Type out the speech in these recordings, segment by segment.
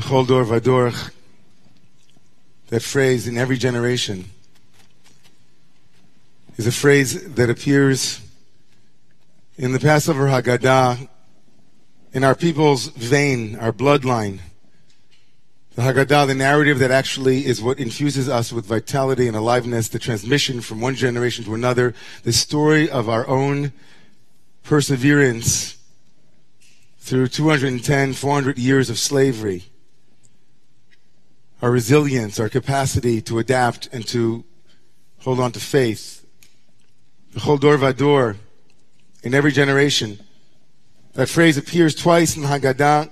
B'chol dor that phrase in every generation is a phrase that appears in the Passover Haggadah in our people's vein, our bloodline. The Haggadah, the narrative that actually is what infuses us with vitality and aliveness, the transmission from one generation to another, the story of our own perseverance through 210, 400 years of slavery our resilience, our capacity to adapt and to hold on to faith. Whole dor vador in every generation. That phrase appears twice in Haggadah,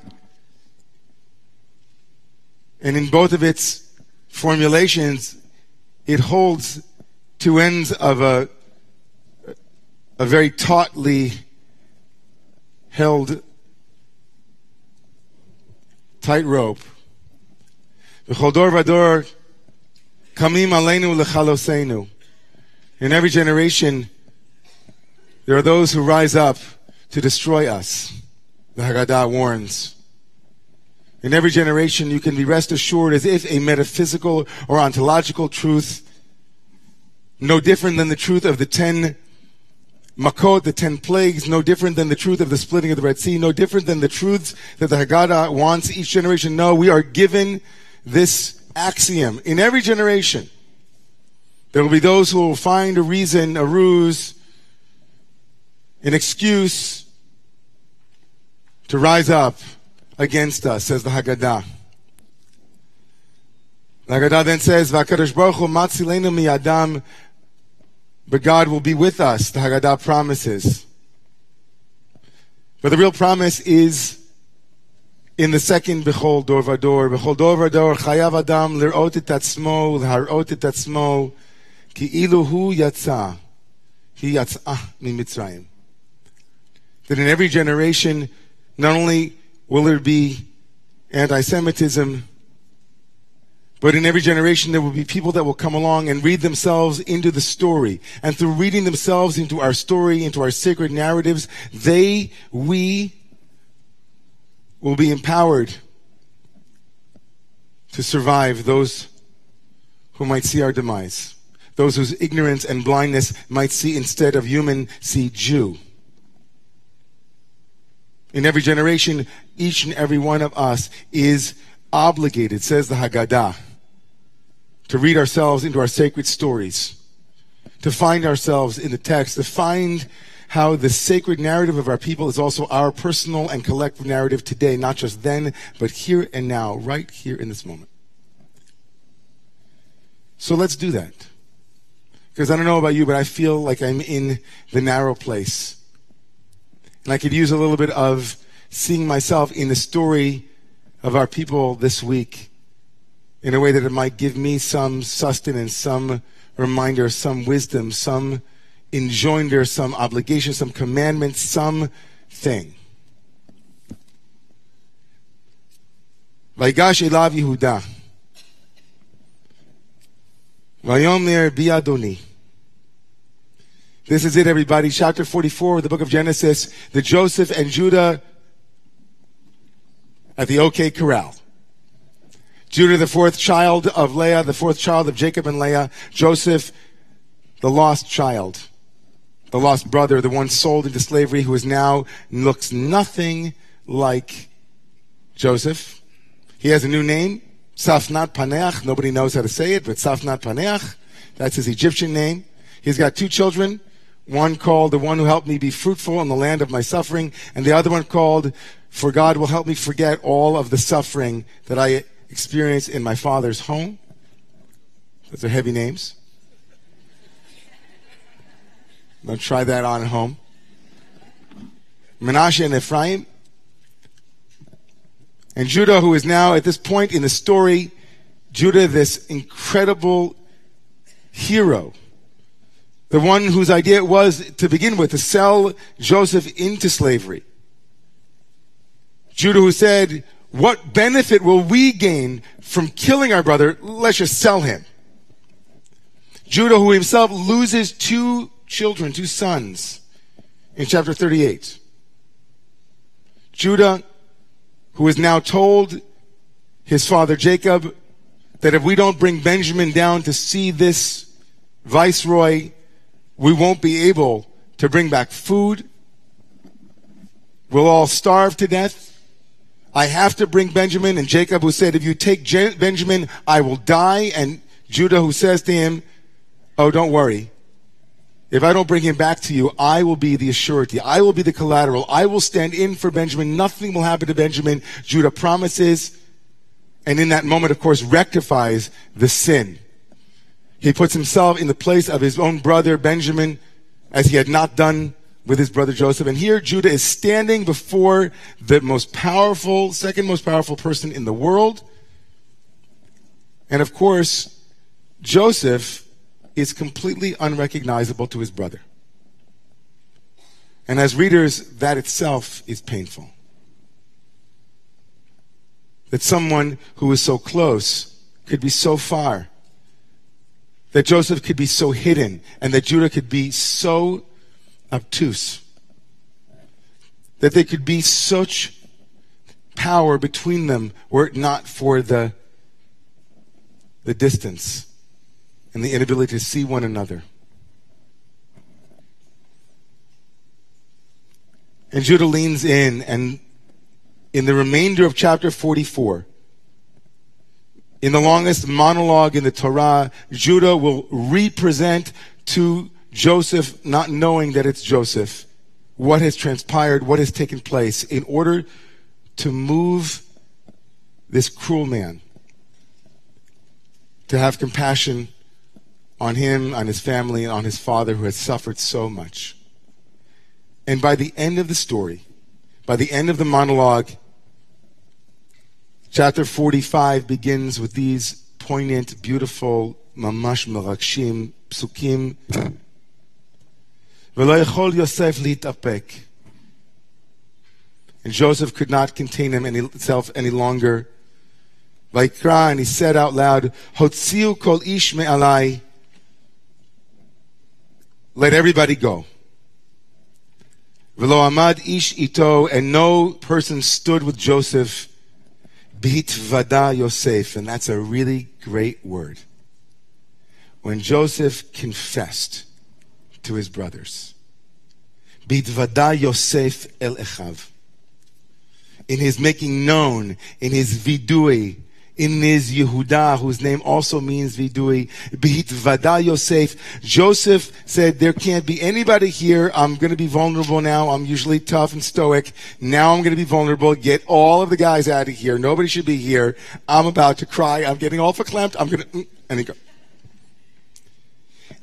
and in both of its formulations, it holds two ends of a, a very tautly held tightrope. Vador kamim aleinu. In every generation, there are those who rise up to destroy us. The Haggadah warns. In every generation, you can be rest assured as if a metaphysical or ontological truth, no different than the truth of the ten Makot, the ten plagues, no different than the truth of the splitting of the Red Sea, no different than the truths that the Haggadah wants each generation. No, we are given this axiom in every generation. There will be those who will find a reason, a ruse, an excuse to rise up against us, says the Haggadah. The Haggadah then says, "V'akadosh Baruch Hu matzilenu miyadam," but God will be with us. The Haggadah promises. But the real promise is in the second Bechol Dor Vador, Bechol Dor Vador, Chayav Adam lirot et atzmo, lharot et atzmo, ki ilu hu yatsa, he yatzah mi Mitzrayim. That in every generation, not only will there be anti-Semitism, but in every generation, there will be people that will come along and read themselves into the story. And through reading themselves into our story, into our sacred narratives, they, we, will be empowered to survive those who might see our demise, those whose ignorance and blindness might see instead of human, see Jew. In every generation, each and every one of us is obligated, says the Haggadah, to read ourselves into our sacred stories, to find ourselves in the text, to find how the sacred narrative of our people is also our personal and collective narrative today, not just then, but here and now, right here in this moment. So let's do that. Because I don't know about you, but I feel like I'm in the narrow place. And I could use a little bit of seeing myself in the story of our people this week in a way that it might give me some sustenance, some reminder, some wisdom, some enjoinder, some obligation, some commandment, some thing. ויגש אליו יהודה. ויאמר בי אדוני. This is it, everybody. Chapter 44 of the book of Genesis. The Joseph and Judah at the OK Corral. Judah, the fourth child of Leah, the fourth child of Jacob and Leah. Joseph, the lost child the lost brother, the one sold into slavery, who is now looks nothing like Joseph. He has a new name, Safnat Paneach. Nobody knows how to say it, but Safnat Paneach. That's his Egyptian name. He's got two children. One called the one who helped me be fruitful in the land of my suffering, and the other one called for God will help me forget all of the suffering that I experienced in my father's home. Those are heavy names. Don't try that on at home. Menashe and Ephraim. And Judah, who is now at this point in the story, Judah, this incredible hero, the one whose idea it was to begin with to sell Joseph into slavery. Judah, who said, What benefit will we gain from killing our brother? Let's just sell him. Judah, who himself loses two children, two sons, in chapter 38. Judah, who is now told his father Jacob that if we don't bring Benjamin down to see this viceroy, we won't be able to bring back food. We'll all starve to death. I have to bring Benjamin. And Jacob, who said, If you take Benjamin, I will die. And Judah, who says to him, Oh, don't worry. If I don't bring him back to you, I will be the surety. I will be the collateral. I will stand in for Benjamin. Nothing will happen to Benjamin. Judah promises. And in that moment, of course, rectifies the sin. He puts himself in the place of his own brother, Benjamin, as he had not done with his brother Joseph. And here Judah is standing before the most powerful, second most powerful person in the world. And of course, Joseph is completely unrecognizable to his brother. And as readers, that itself is painful. That someone who is so close could be so far. That Joseph could be so hidden and that Judah could be so obtuse. That there could be such power between them were it not for the, the distance and the inability to see one another. And Judah leans in, and in the remainder of chapter 44, in the longest monologue in the Torah, Judah will represent to Joseph, not knowing that it's Joseph, what has transpired, what has taken place, in order to move this cruel man to have compassion on him, on his family, on his father who had suffered so much. And by the end of the story, by the end of the monologue, chapter 45 begins with these poignant, beautiful, mamash merakshim, psukim. ולא יכול יוסף להתאפק. And Joseph could not contain himself any longer. Vaikra, and he said out loud, Hotziu kol ish me'alai, Let everybody go. Velo amad ish ito, and no person stood with Joseph. B'hitvada Yosef, and that's a really great word. When Joseph confessed to his brothers, B'hitvada Yosef el echav. In his making known, in his vidui, in his Yehuda, whose name also means vidui, Vada Yosef. Joseph said, there can't be anybody here. I'm going to be vulnerable now. I'm usually tough and stoic. Now I'm going to be vulnerable. Get all of the guys out of here. Nobody should be here. I'm about to cry. I'm getting all verklempt. I'm going to, mm, and he go.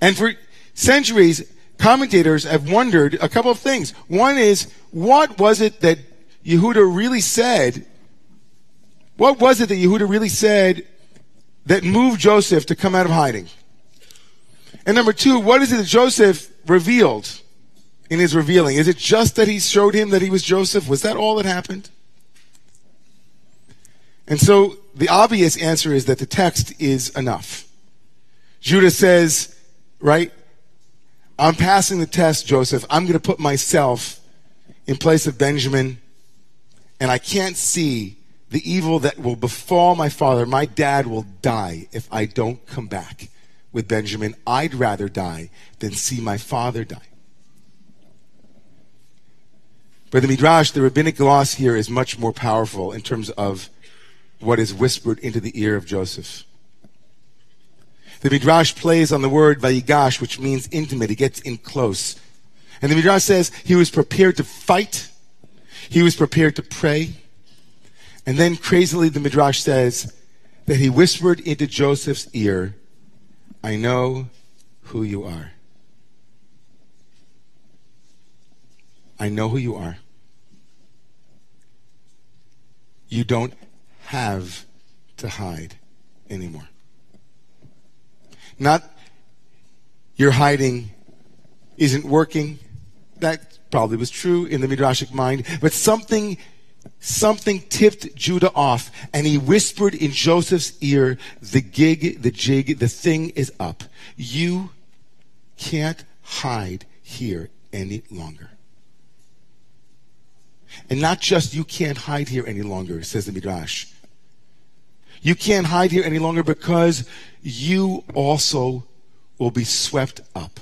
And for centuries, commentators have wondered a couple of things. One is, what was it that Yehuda really said what was it that Yehuda really said that moved Joseph to come out of hiding? And number two, what is it that Joseph revealed in his revealing? Is it just that he showed him that he was Joseph? Was that all that happened? And so the obvious answer is that the text is enough. Judah says, right? I'm passing the test, Joseph. I'm going to put myself in place of Benjamin, and I can't see the evil that will befall my father, my dad will die if I don't come back with Benjamin. I'd rather die than see my father die. But the Midrash, the rabbinic gloss here is much more powerful in terms of what is whispered into the ear of Joseph. The Midrash plays on the word vayigash, which means intimate. He gets in close. And the Midrash says he was prepared to fight. He was prepared to pray. And then crazily, the Midrash says that he whispered into Joseph's ear, I know who you are. I know who you are. You don't have to hide anymore. Not your hiding isn't working. That probably was true in the Midrashic mind, but something something tipped Judah off, and he whispered in Joseph's ear, The gig, the jig, the thing is up. You can't hide here any longer. And not just you can't hide here any longer, says the Midrash. You can't hide here any longer because you also will be swept up.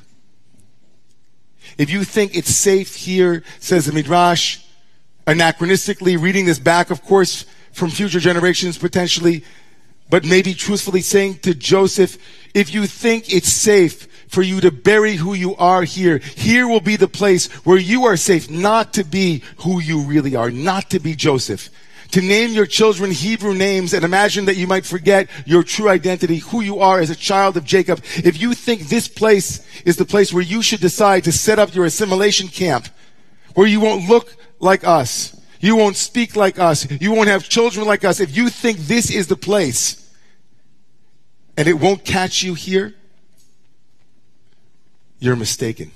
If you think it's safe here, says the Midrash, anachronistically reading this back, of course, from future generations potentially, but maybe truthfully saying to Joseph, if you think it's safe for you to bury who you are here, here will be the place where you are safe not to be who you really are, not to be Joseph. To name your children Hebrew names and imagine that you might forget your true identity, who you are as a child of Jacob. If you think this place is the place where you should decide to set up your assimilation camp, where you won't look like us, you won't speak like us, you won't have children like us, if you think this is the place, and it won't catch you here, you're mistaken.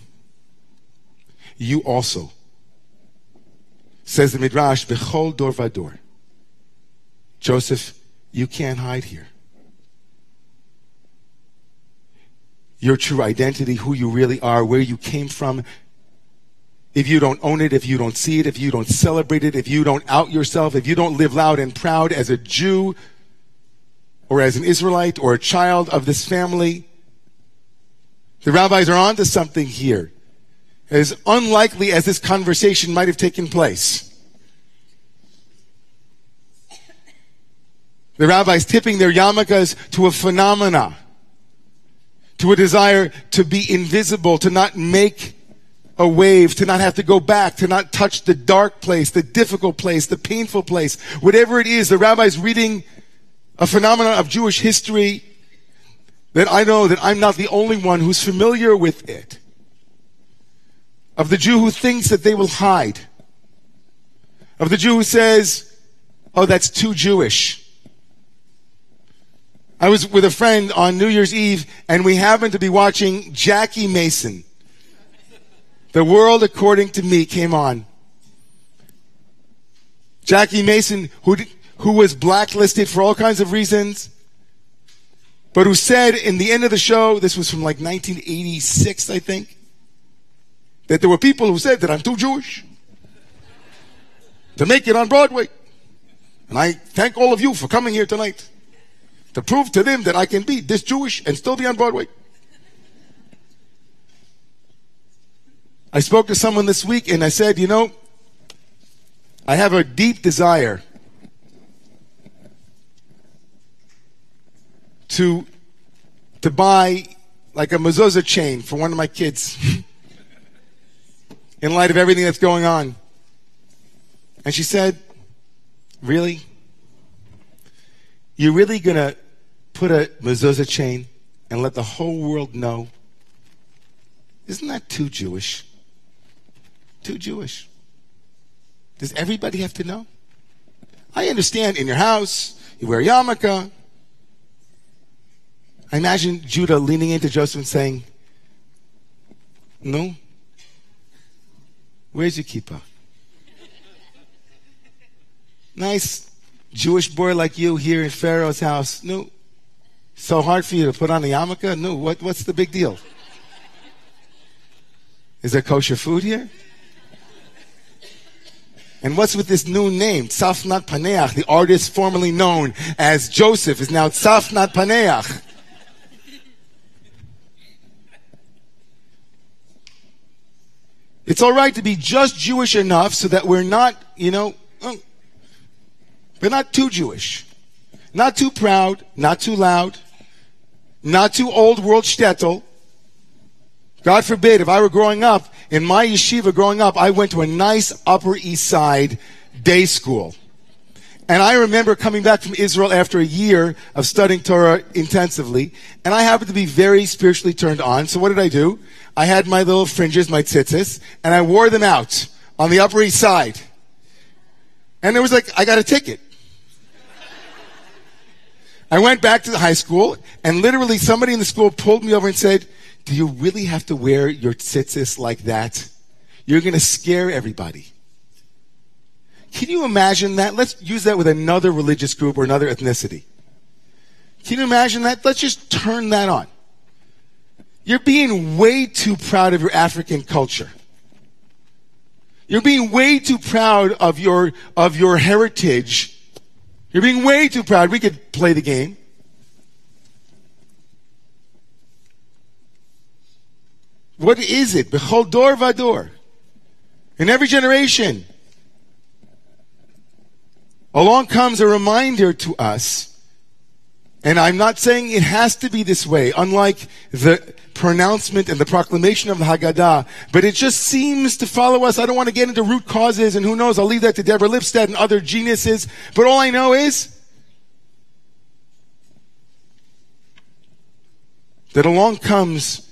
You also, says the Midrash, Bechol Dor Vador. Joseph, you can't hide here. Your true identity, who you really are, where you came from, if you don't own it, if you don't see it, if you don't celebrate it, if you don't out yourself, if you don't live loud and proud as a Jew, or as an Israelite or a child of this family. The rabbis are onto something here. As unlikely as this conversation might have taken place. The rabbis tipping their yarmulkes to a phenomena, to a desire to be invisible, to not make a wave, to not have to go back, to not touch the dark place, the difficult place, the painful place. Whatever it is, the rabbis reading a phenomenon of Jewish history that I know that I'm not the only one who's familiar with it. Of the Jew who thinks that they will hide. Of the Jew who says, oh, that's too Jewish. I was with a friend on New Year's Eve and we happened to be watching Jackie Mason. The World According to Me came on. Jackie Mason, who who was blacklisted for all kinds of reasons, but who said in the end of the show, this was from like 1986, I think, that there were people who said that I'm too Jewish to make it on Broadway. And I thank all of you for coming here tonight to prove to them that I can be this Jewish and still be on Broadway. I spoke to someone this week and I said, you know, I have a deep desire to to buy like a mezuzah chain for one of my kids in light of everything that's going on. And she said, Really? You're really going to put a mezuzah chain and let the whole world know? Isn't that too Jewish? Too Jewish. Does everybody have to know? I understand in your house, you wear yarmulke, I imagine Judah leaning into Joseph and saying, No? Where's your kippah? Nice Jewish boy like you here in Pharaoh's house. No. So hard for you to put on a yarmulke? No. What, what's the big deal? Is there kosher food here? And what's with this new name, Tzafnat Paneach? The artist formerly known as Joseph is now Tzafnat Paneach. It's all right to be just Jewish enough so that we're not, you know, mm, we're not too Jewish. Not too proud, not too loud, not too old world shtetl. God forbid, if I were growing up, in my yeshiva growing up, I went to a nice Upper East Side day school. And I remember coming back from Israel after a year of studying Torah intensively, and I happened to be very spiritually turned on. So what did I do? I had my little fringes, my tzitzis, and I wore them out on the Upper East Side. And it was like, I got a ticket. I went back to the high school, and literally somebody in the school pulled me over and said, do you really have to wear your tzitzis like that? You're going to scare everybody. Can you imagine that? Let's use that with another religious group or another ethnicity. Can you imagine that? Let's just turn that on. You're being way too proud of your African culture. You're being way too proud of your, of your heritage. You're being way too proud. We could play the game. What is it? Bechol dor vador. In every generation, along comes a reminder to us, and I'm not saying it has to be this way, unlike the pronouncement and the proclamation of the Haggadah, but it just seems to follow us. I don't want to get into root causes, and who knows, I'll leave that to Deborah Lipstadt and other geniuses, but all I know is that along comes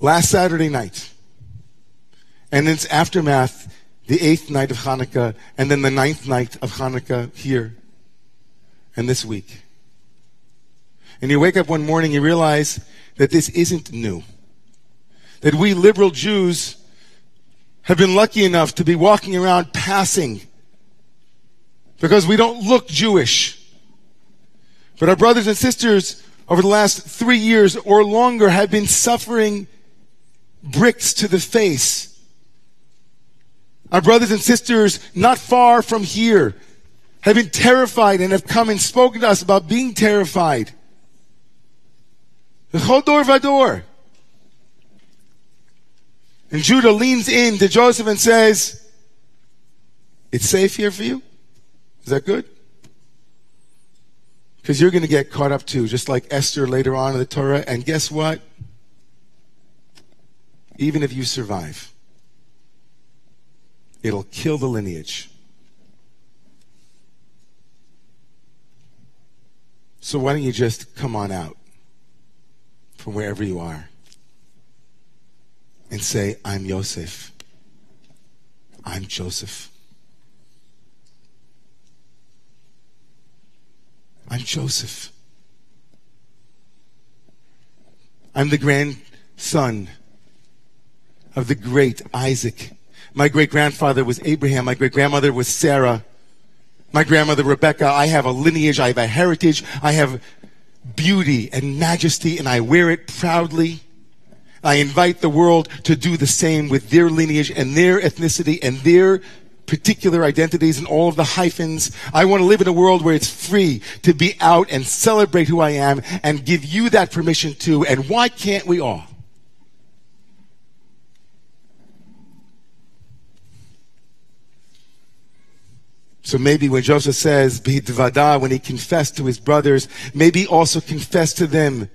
last Saturday night, and in its aftermath, the eighth night of Hanukkah, and then the ninth night of Hanukkah here, and this week. And you wake up one morning, you realize that this isn't new. That we liberal Jews have been lucky enough to be walking around passing because we don't look Jewish. But our brothers and sisters over the last three years or longer have been suffering bricks to the face our brothers and sisters not far from here have been terrified and have come and spoken to us about being terrified. Chodor vador. And Judah leans in to Joseph and says, It's safe here for you? Is that good? Because you're going to get caught up too, just like Esther later on in the Torah. And guess what? Even if you survive, It'll kill the lineage. So why don't you just come on out from wherever you are and say, I'm Yosef. I'm Joseph. I'm Joseph. I'm the grandson of the great Isaac my great grandfather was Abraham. My great grandmother was Sarah. My grandmother Rebecca. I have a lineage. I have a heritage. I have beauty and majesty and I wear it proudly. I invite the world to do the same with their lineage and their ethnicity and their particular identities and all of the hyphens. I want to live in a world where it's free to be out and celebrate who I am and give you that permission too. And why can't we all? So maybe when Joseph says, B'hidvada, when he confessed to his brothers, maybe also confessed to them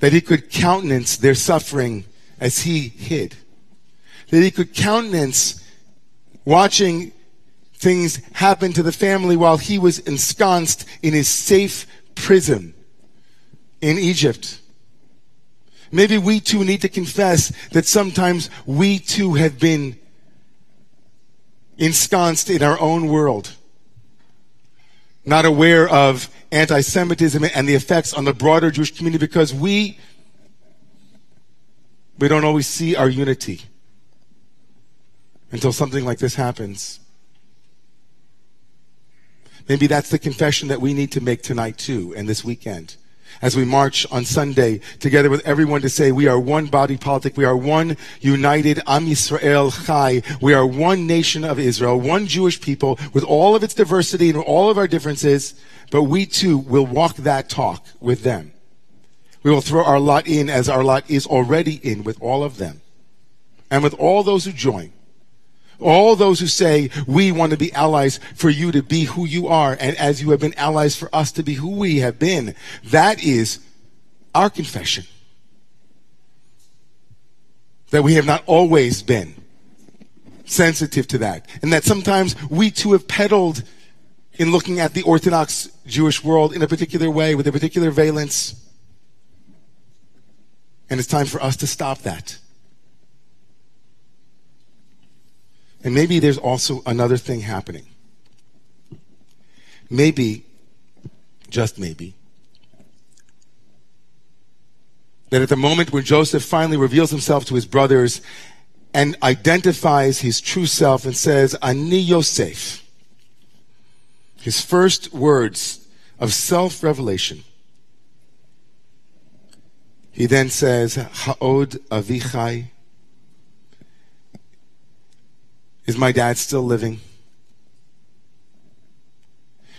that he could countenance their suffering as he hid. That he could countenance watching things happen to the family while he was ensconced in his safe prison in Egypt. Maybe we too need to confess that sometimes we too have been ensconced in our own world, not aware of anti Semitism and the effects on the broader Jewish community because we, we don't always see our unity until something like this happens. Maybe that's the confession that we need to make tonight too and this weekend as we march on Sunday together with everyone to say we are one body politic. We are one united Am Yisrael Chai. We are one nation of Israel, one Jewish people with all of its diversity and all of our differences. But we too will walk that talk with them. We will throw our lot in as our lot is already in with all of them and with all those who join. All those who say, we want to be allies for you to be who you are, and as you have been allies for us to be who we have been. That is our confession. That we have not always been sensitive to that. And that sometimes we too have peddled in looking at the Orthodox Jewish world in a particular way, with a particular valence. And it's time for us to stop that. And maybe there's also another thing happening. Maybe, just maybe, that at the moment when Joseph finally reveals himself to his brothers and identifies his true self and says, Ani Yosef, his first words of self revelation, he then says, Ha'od Avichai Is my dad still living?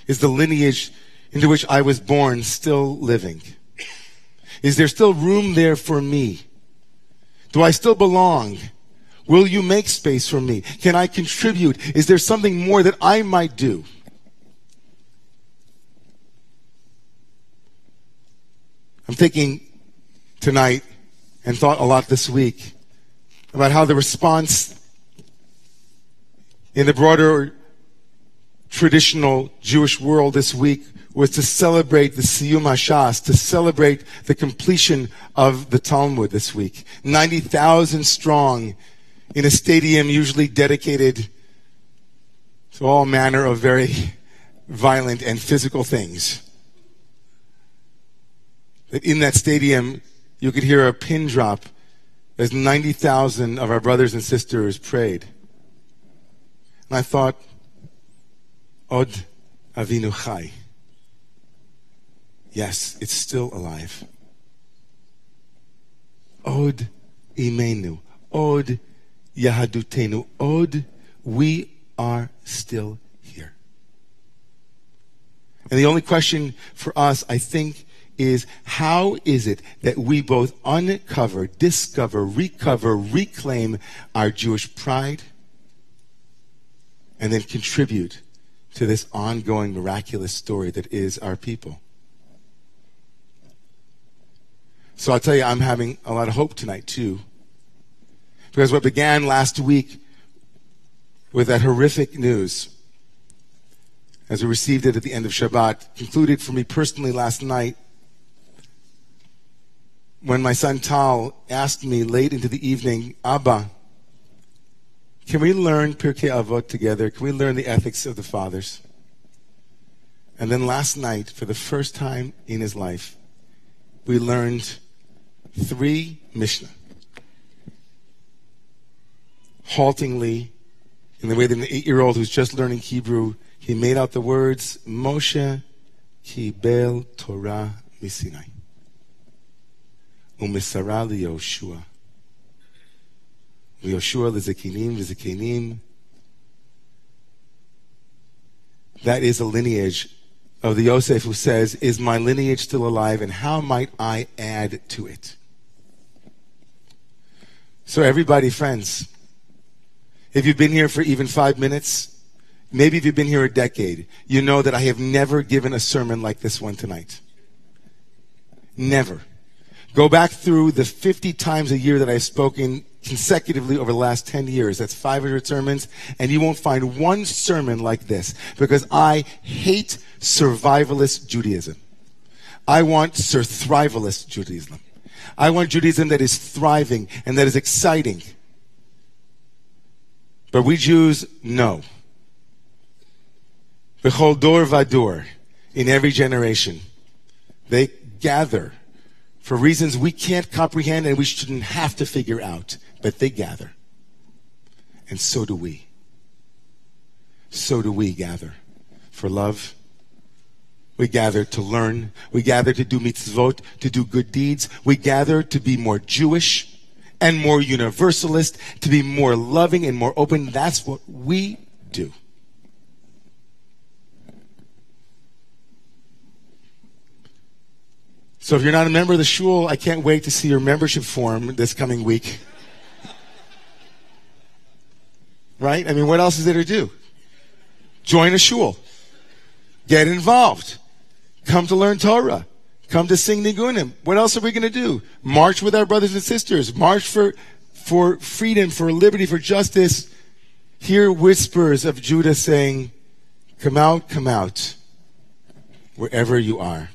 Is the lineage into which I was born still living? Is there still room there for me? Do I still belong? Will you make space for me? Can I contribute? Is there something more that I might do? I'm thinking tonight and thought a lot this week about how the response in the broader traditional Jewish world this week was to celebrate the Siyum HaShas, to celebrate the completion of the Talmud this week. 90,000 strong in a stadium usually dedicated to all manner of very violent and physical things. That in that stadium, you could hear a pin drop as 90,000 of our brothers and sisters prayed. And I thought, Od Avinu Chai. Yes, it's still alive. Od Imenu. Od Yahadutenu. Od, we are still here. And the only question for us, I think, is how is it that we both uncover, discover, recover, reclaim our Jewish pride and then contribute to this ongoing miraculous story that is our people? So I'll tell you, I'm having a lot of hope tonight, too. Because what began last week with that horrific news, as we received it at the end of Shabbat, concluded for me personally last night when my son Tal asked me late into the evening, Abba, can we learn Pirkei Avot together? Can we learn the ethics of the fathers? And then last night, for the first time in his life, we learned three Mishnah. Haltingly, in the way that an eight year old who's just learning Hebrew, he made out the words Moshe Kibel Torah Misinai. Umisara liYoshua. Yoshua lezekinim lezekinim. That is a lineage of the Yosef who says, Is my lineage still alive and how might I add to it? So, everybody, friends, if you've been here for even five minutes, maybe if you've been here a decade, you know that I have never given a sermon like this one tonight. Never. Go back through the 50 times a year that I've spoken consecutively over the last 10 years. That's 500 sermons, and you won't find one sermon like this because I hate survivalist Judaism. I want surthrivalist Judaism. I want Judaism that is thriving and that is exciting. But we Jews know. Bechol dor vador, in every generation, they gather for reasons we can't comprehend and we shouldn't have to figure out, but they gather. And so do we. So do we gather for love we gather to learn. We gather to do mitzvot, to do good deeds. We gather to be more Jewish and more universalist, to be more loving and more open. That's what we do. So if you're not a member of the shul, I can't wait to see your membership form this coming week. Right? I mean, what else is there to do? Join a shul. Get involved. Come to learn Torah. Come to sing Nigunim. What else are we going to do? March with our brothers and sisters. March for, for freedom, for liberty, for justice. Hear whispers of Judah saying, Come out, come out, wherever you are.